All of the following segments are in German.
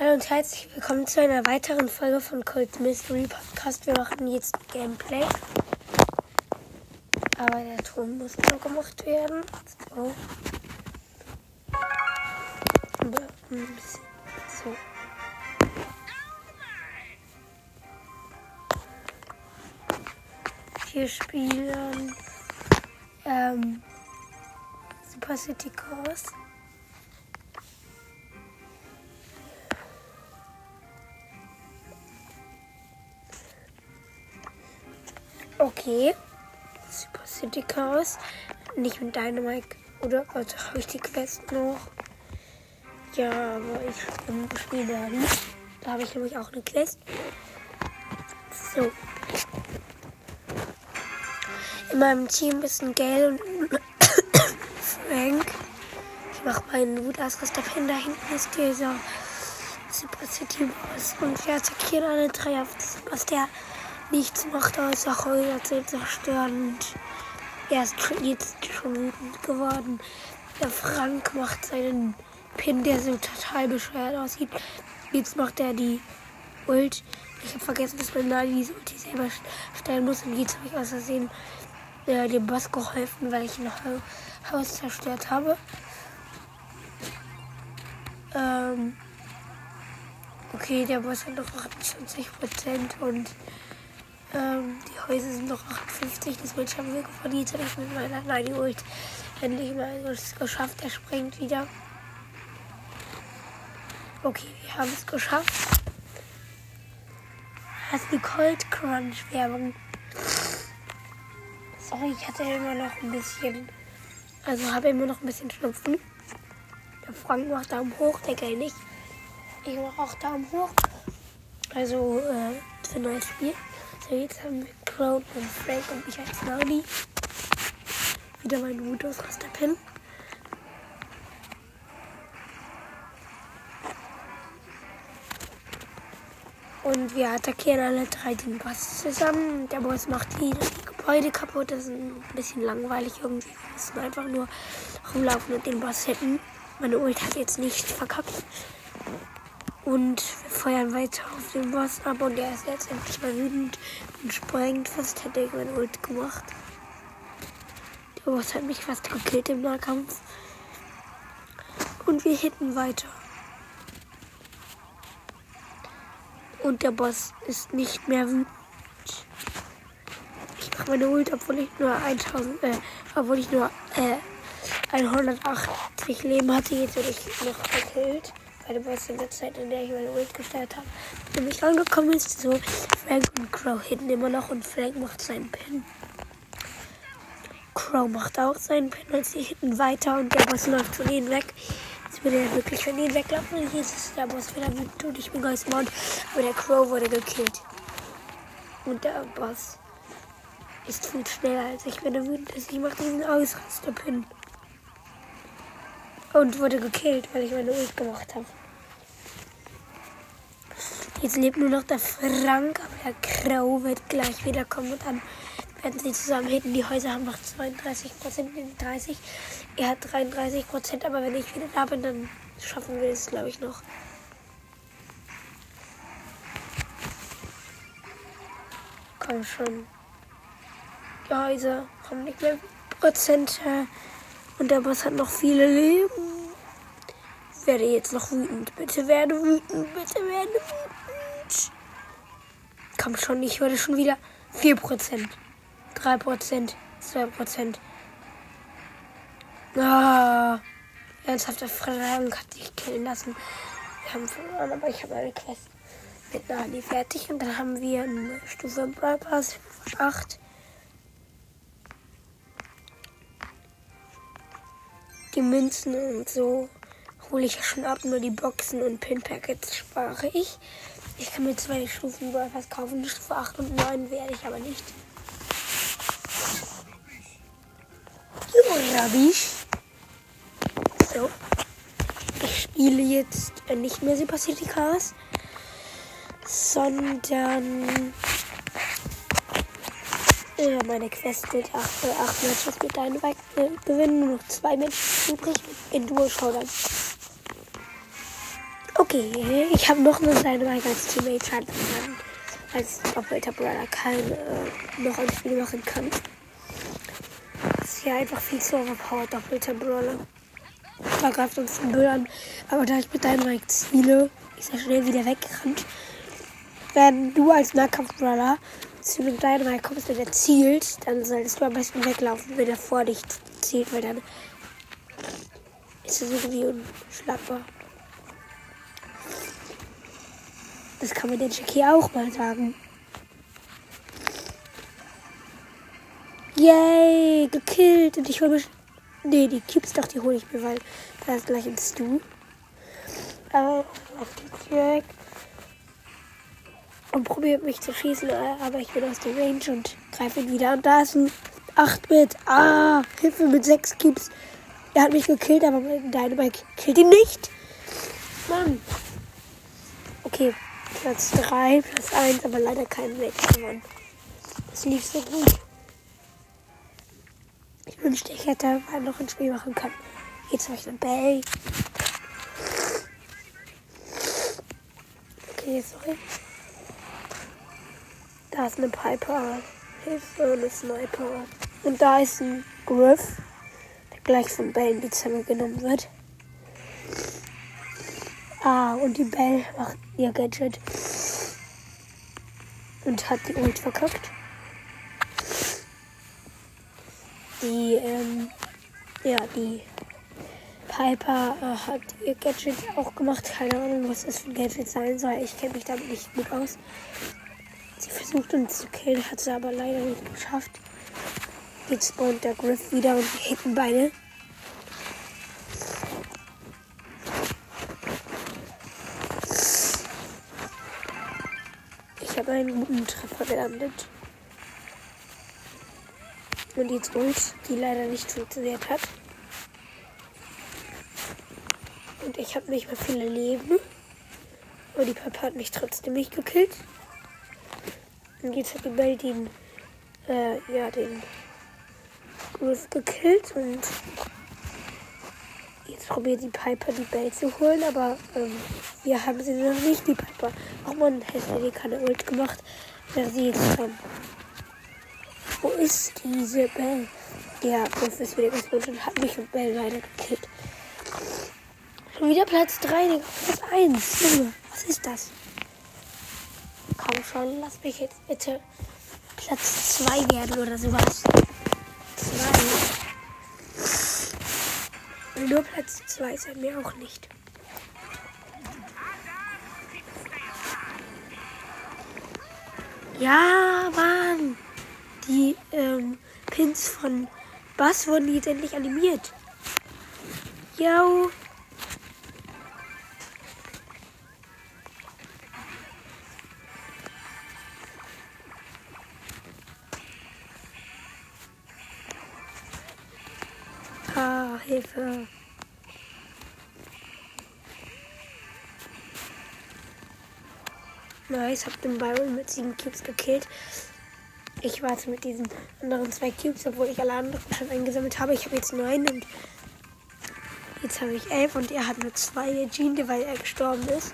Hallo und herzlich willkommen zu einer weiteren Folge von Cold Mystery Podcast. Wir machen jetzt Gameplay. Aber der Ton muss noch gemacht werden. So. So. Wir spielen ähm, Super City Cars. Okay. Super City Cars. Nicht mit Dynamite. Oder also habe ich die Quest noch? Ja, aber ich ähm, spiele da nicht. Da habe ich nämlich auch eine Quest. So. In meinem Team ist ein Gale und Frank. Ich mache meinen Wutausrüster Pin. Da hinten ist dieser Super City Boss. Und wir attackieren alle drei auf was der nichts macht, außer Häuser zu zerstören. Und er ist jetzt schon wütend geworden. Der Frank macht seinen Pin, der so total bescheuert aussieht. Jetzt macht er die Ult. Ich habe vergessen, dass man da diese Ulti selber stellen muss. Und jetzt habe ich aus Versehen äh, dem Boss geholfen, weil ich ein Haus zerstört habe. Ähm okay, der Boss hat noch 28% und ähm, die Häuser sind noch 58, das wird schon wir von jetzt habe ich mit meiner Lightning Ult endlich mal es geschafft. Er springt wieder. Okay, wir haben es geschafft. Das ist die Cold Crunch Werbung. Sorry, ich hatte immer noch ein bisschen, also habe immer noch ein bisschen Schnupfen. Der Frank macht Daumen hoch, der Gell nicht. Ich mache auch Daumen hoch. Also äh, für ein neues Spiel. Haben wir Crown und Frank und ich als Naudi. Wieder mein Wut aus Rasterpin. Und wir attackieren alle drei den Boss zusammen. Der Boss macht die Gebäude kaputt. Das ist ein bisschen langweilig irgendwie. Wir müssen einfach nur rumlaufen und den Boss hitten. Meine Ult hat jetzt nicht verkackt. Und wir feuern weiter auf den Boss ab und er ist jetzt endlich mal wütend und sprengt. Fast hätte ich mein Ult gemacht. Der Boss hat mich fast gekillt im Nahkampf. Und wir hitten weiter. Und der Boss ist nicht mehr wütend. Ich mache meine Ult, obwohl ich nur 1000, äh, obwohl ich nur äh, 180 Leben hatte. Jetzt werde ich noch gekillt bei Boss in der Zeit, in der ich meine Ult gestartet habe, nämlich angekommen ist. So, Frank und Crow hinten immer noch und Frank macht seinen Pin. Crow macht auch seinen Pin und sie hinten weiter und der Boss läuft von ihnen weg. Jetzt würde er wirklich von ihnen weglaufen und jetzt ist der Boss wieder wütend und ich bin geistmord. Aber der Crow wurde gekillt. Und der Boss ist viel schneller als ich, wenn er wütend ist. Ich mache diesen Ausraster-Pin. Und wurde gekillt, weil ich meine Ult gemacht habe. Jetzt lebt nur noch der Frank, aber der Crow wird gleich wiederkommen und dann werden sie zusammen hitten. Die Häuser haben noch 32 Prozent, 30. Er hat 33 Prozent, aber wenn ich wieder da bin, dann schaffen wir es, glaube ich, noch. Komm schon. Die Häuser haben nicht mehr Prozente. Und der Boss hat noch viele Leben. Ich werde jetzt noch wütend. Bitte werde wütend. Bitte werde wütend. Komm schon, ich werde schon wieder 4%. 3%. 2%. Ah. Ernsthafter Frank hat sich killen lassen. Wir haben verloren, aber ich habe eine Quest mit Nani fertig. Und dann haben wir eine Stufe Brawl Pass 8. Die Münzen und so hole ich schon ab, nur die Boxen und Pin-Packets spare ich. Ich kann mir zwei Stufen was kaufen, Stufe 8 und 9 werde ich aber nicht. Rabisch. So. Ich spiele jetzt nicht mehr Super City Cars, sondern ja, meine Quest mit 8, 8 Matches mit Dynamite äh, gewinnen. Nur noch zwei Matches übrig in Duo Showdown. Okay, ich habe noch einen Dynamite als Teammate schade, als doppelter Brother kein äh, noch ein Spiel machen kann. Das ist ja einfach viel zu overpowered, doppelter Brawler. Da greift uns den Müll. Aber da ich mit Dynamite ziele, ist er schnell wieder weggerannt. Wenn du als Nahkampf-Brawler zu einem Dynamite kommst und er zielt, dann solltest du am besten weglaufen, wenn er vor dich zielt, weil dann ist es irgendwie unschlagbar. Das kann man den Jackie auch mal sagen. Yay, gekillt. Und ich hole mich. Nee, die Cubes doch, die hole ich mir, weil da ist gleich ein Stu. Aber auf die weg. Und probiert mich zu schießen, aber ich bin aus der Range und greife ihn wieder. Und da ist ein 8 mit. Ah, Hilfe mit 6 Cubes. Er hat mich gekillt, aber Dynamite killt ihn nicht. Mann. Okay, Platz 3, Platz 1, aber leider kein Match gewonnen. Das lief so gut. Ich wünschte, ich hätte noch ein Spiel machen können. Jetzt habe ich eine Bell. Okay, sorry. Da ist eine Piper. Hilfe, eine Sniper. Und da ist ein Griff, der gleich von Bell in die Zange genommen wird. Ah, und die Bell macht ihr Gadget. Und hat die Ult verkackt. Die, ähm, ja, die Piper äh, hat ihr Gadget auch gemacht. Keine Ahnung, was das für ein Gadget sein soll. Ich kenne mich damit nicht gut aus. Sie versucht uns zu killen, hat sie aber leider nicht geschafft. Jetzt spawnt der Griff wieder und die Heckenbeine. habe einen guten Treffer gelandet. Und jetzt Ult, die leider nicht funktioniert hat. Und ich habe nicht mehr viele Leben. Aber die Papa hat mich trotzdem nicht gekillt. Und jetzt hat die Bell den, äh, ja, den Griff gekillt und Jetzt probiert die Piper die Bell zu holen, aber ähm, wir haben sie noch nicht, die Piper. Auch man hätte die keine Ult gemacht, wäre sie jetzt dran. Wo ist diese Bell? Ja, Griff ist wieder gespannt und hat mich und Bell leider gekillt. Schon wieder Platz 3, Digga. Platz 1. Junge, was ist das? Komm schon, lass mich jetzt bitte Platz 2 werden oder sowas. 2. Nur Platz 2 ist mir auch nicht. Ja, Mann. Die ähm, Pins von Bass wurden jetzt endlich animiert. Yo. Hilfe. Nice, hab den Byron mit sieben Cubes gekillt. Ich warte mit diesen anderen zwei Cubes, obwohl ich alle anderen schon eingesammelt habe. Ich habe jetzt neun und jetzt habe ich elf und er hat nur zwei. Der Jean, weil er gestorben ist.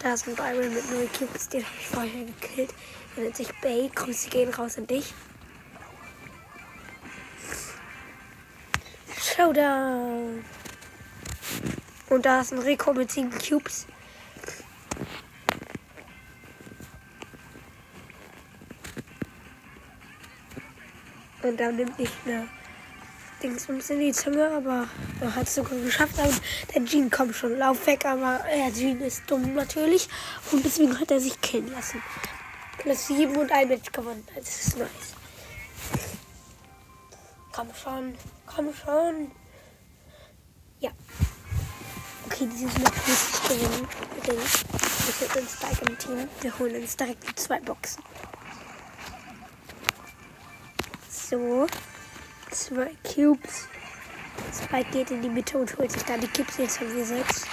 Da ist ein Byron mit neun Cubes, den habe ich vorher gekillt. Er nennt sich Bay. Grüße gehen raus an dich. Showdown. Und da ist ein Rico mit 7 Cubes. Und dann nimmt nicht eine Dingsbums in die Zunge, aber er hat es sogar geschafft. Und der Jean kommt schon, lauf weg, aber der Jean ist dumm natürlich. Und deswegen hat er sich killen lassen. Plus 7 und ein Match gewonnen. Das ist nice. Komm schon, komm schon. Ja. Okay, dieses Match muss ich gewinnen. Denn wir sind uns Spike im Team. Wir holen uns direkt die zwei Boxen. So. Zwei Cubes. Spike geht in die Mitte und holt sich da die Cubes. Jetzt haben wir sechs.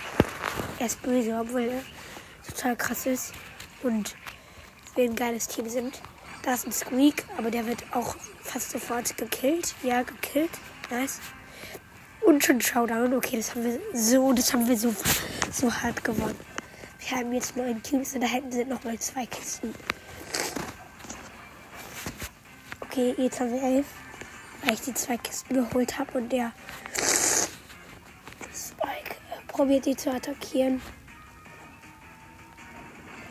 Er ist böse, obwohl er total krass ist. Und wir ein geiles Team sind. Da ist ein Squeak, aber der wird auch fast sofort gekillt. Ja, gekillt. Nice. Und schon Showdown. Okay, das haben wir so, das haben wir so, so hart gewonnen. Wir haben jetzt neun Cubes und da hinten sind noch mal zwei Kisten. Okay, jetzt haben wir elf, weil ich die zwei Kisten geholt habe und der Spike probiert die zu attackieren.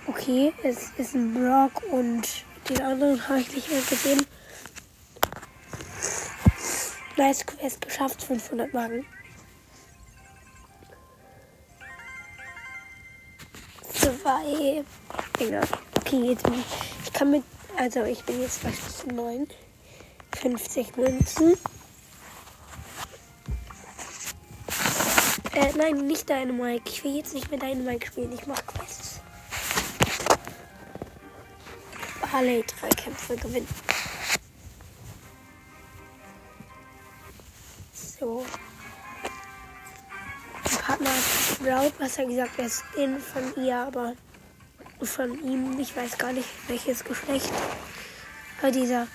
Okay, es ist ein Brock und den anderen habe ich nicht mehr gesehen. Nice Quest geschafft, 500 Marken. Zwei Dinger. Okay, jetzt bin ich. Ich kann mit. Also, ich bin jetzt bei Stufe 9. 50 Münzen. Äh, nein, nicht deine Mike. Ich will jetzt nicht mehr deine Mike spielen. Ich mach Quests. Harley drei Kämpfe gewinnen. So. Mein Partner hat was er gesagt, er ist in von ihr, aber von ihm, ich weiß gar nicht welches Geschlecht. Aber dieser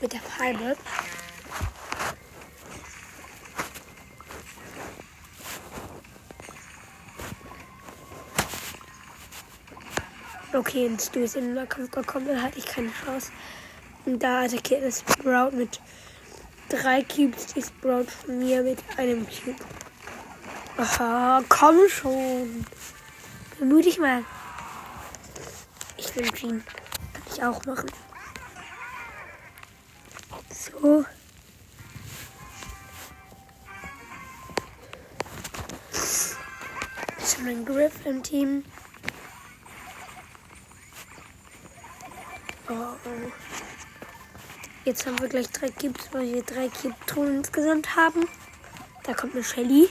mit der Palme. Okay, ins Stu ist in den Nahkampf gekommen, dann hatte ich keine Chance. Und da attackiert es Sprout mit drei Cubes, die Sprout von mir mit einem Cube. Aha, komm schon. Bemühe dich mal. Ich will Jean. Kann ich auch machen. So. Ist schon ein Griff im Team. Oh, oh. Jetzt haben wir gleich drei Cubes, weil wir drei Cube-Truhen insgesamt haben. Da kommt eine Shelly.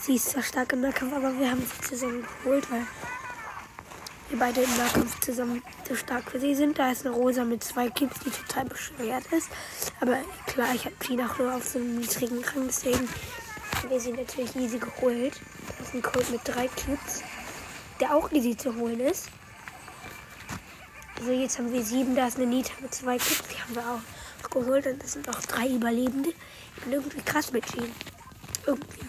Sie ist zwar stark im Nahkampf, aber wir haben sie zusammen geholt, weil wir beide im Nahkampf zusammen so stark für sie sind. Da ist eine Rosa mit zwei Cubes, die total beschwert ist. Aber klar, ich habe sie auch nur auf so einem niedrigen Rang, deswegen haben wir sie natürlich easy geholt. Da ist ein Colt mit drei Cubes, der auch easy zu holen ist. Also jetzt haben wir sieben, da ist eine Nita mit zwei Cubes, die haben wir auch geholt und das sind auch drei Überlebende. Ich bin irgendwie krass mit ihnen. Irgendwie.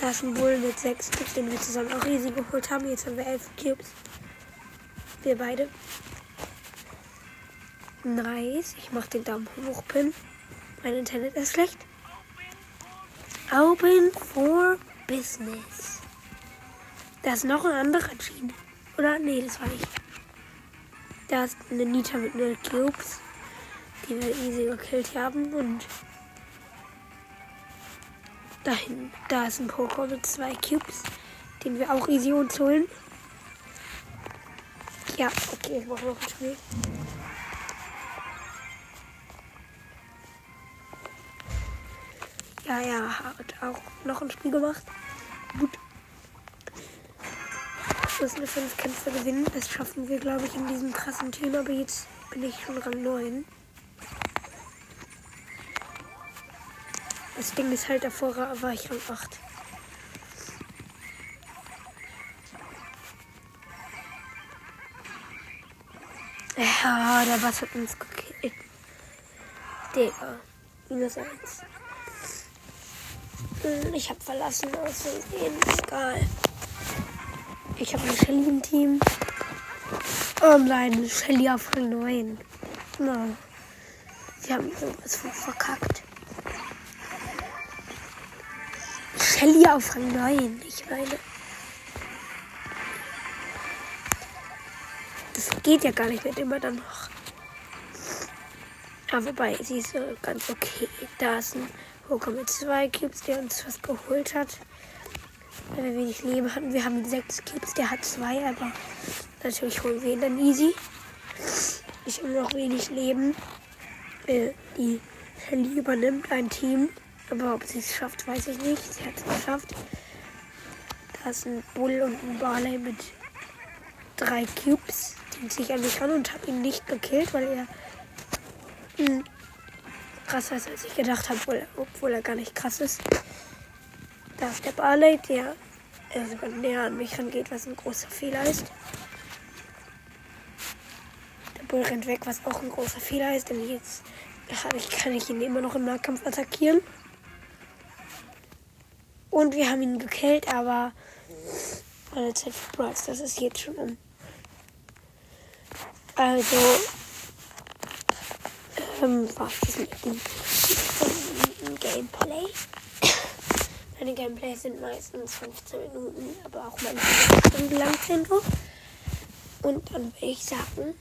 Da ist ein Bull mit sechs Cubes, den wir zusammen auch easy geholt haben. Jetzt haben wir elf Cubes. Wir beide. Nice. Ich mach den Daumen hoch, Pin. Mein Internet ist schlecht. Open for Business. Da ist noch ein anderer Jean. Oder? Nee, das war nicht. Da ist eine Nita mit 0 Cubes, die wir easy gekillt haben. Und dahin, da ist ein Poco mit 2 Cubes, den wir auch easy uns holen. Ja, okay, ich mache noch ein Spiel. Ja, ja, hat auch noch ein Spiel gemacht. Gut. Eine 5 Kämpfe gewinnen. Das schaffen wir, glaube ich, in diesem krassen Team. Aber jetzt bin ich schon Rang 9. Das Ding ist halt davor war ich Rang 8. Ja, der Bass hat uns gekillt. Digga. Minus 1. Hm, ich hab verlassen aus Versehen. Egal. Ich habe ein Shelly im Team. Oh nein, Shelly auf Rang 9. No. Sie haben irgendwas verkackt. Shelly auf Rang 9. Ich meine. Das geht ja gar nicht mit immer dann noch. Aber wobei, sie ist ganz okay. Da ist ein mit zwei Cubes, der uns was geholt hat. Weil wir wenig Leben hatten. Wir haben sechs Cubes, der hat zwei, aber natürlich holen wir ihn dann easy. Ich habe noch wenig Leben. Äh, die Shelly übernimmt ein Team. Aber ob sie es schafft, weiß ich nicht. Sie hat es geschafft. Da ist ein Bull und ein Barley mit drei Cubes zieht sich an mich ran und habe ihn nicht gekillt, weil er hm, krasser ist, als ich gedacht habe, obwohl, er gar nicht krass ist. Da ist der Barley, der sogar näher an mich rangeht, was ein großer Fehler ist. Der Bull rennt weg, was auch ein großer Fehler ist, denn jetzt kann ich ihn immer noch im Nahkampf attackieren. Und wir haben ihn gekillt, aber meine Zeit für Brawls, das ist jetzt schon um. Also, ähm, war das mit dem Gameplay. Meine Gameplays sind meistens 15 Minuten, aber auch manchmal eine Stunde lang sind Und dann würde ich sagen,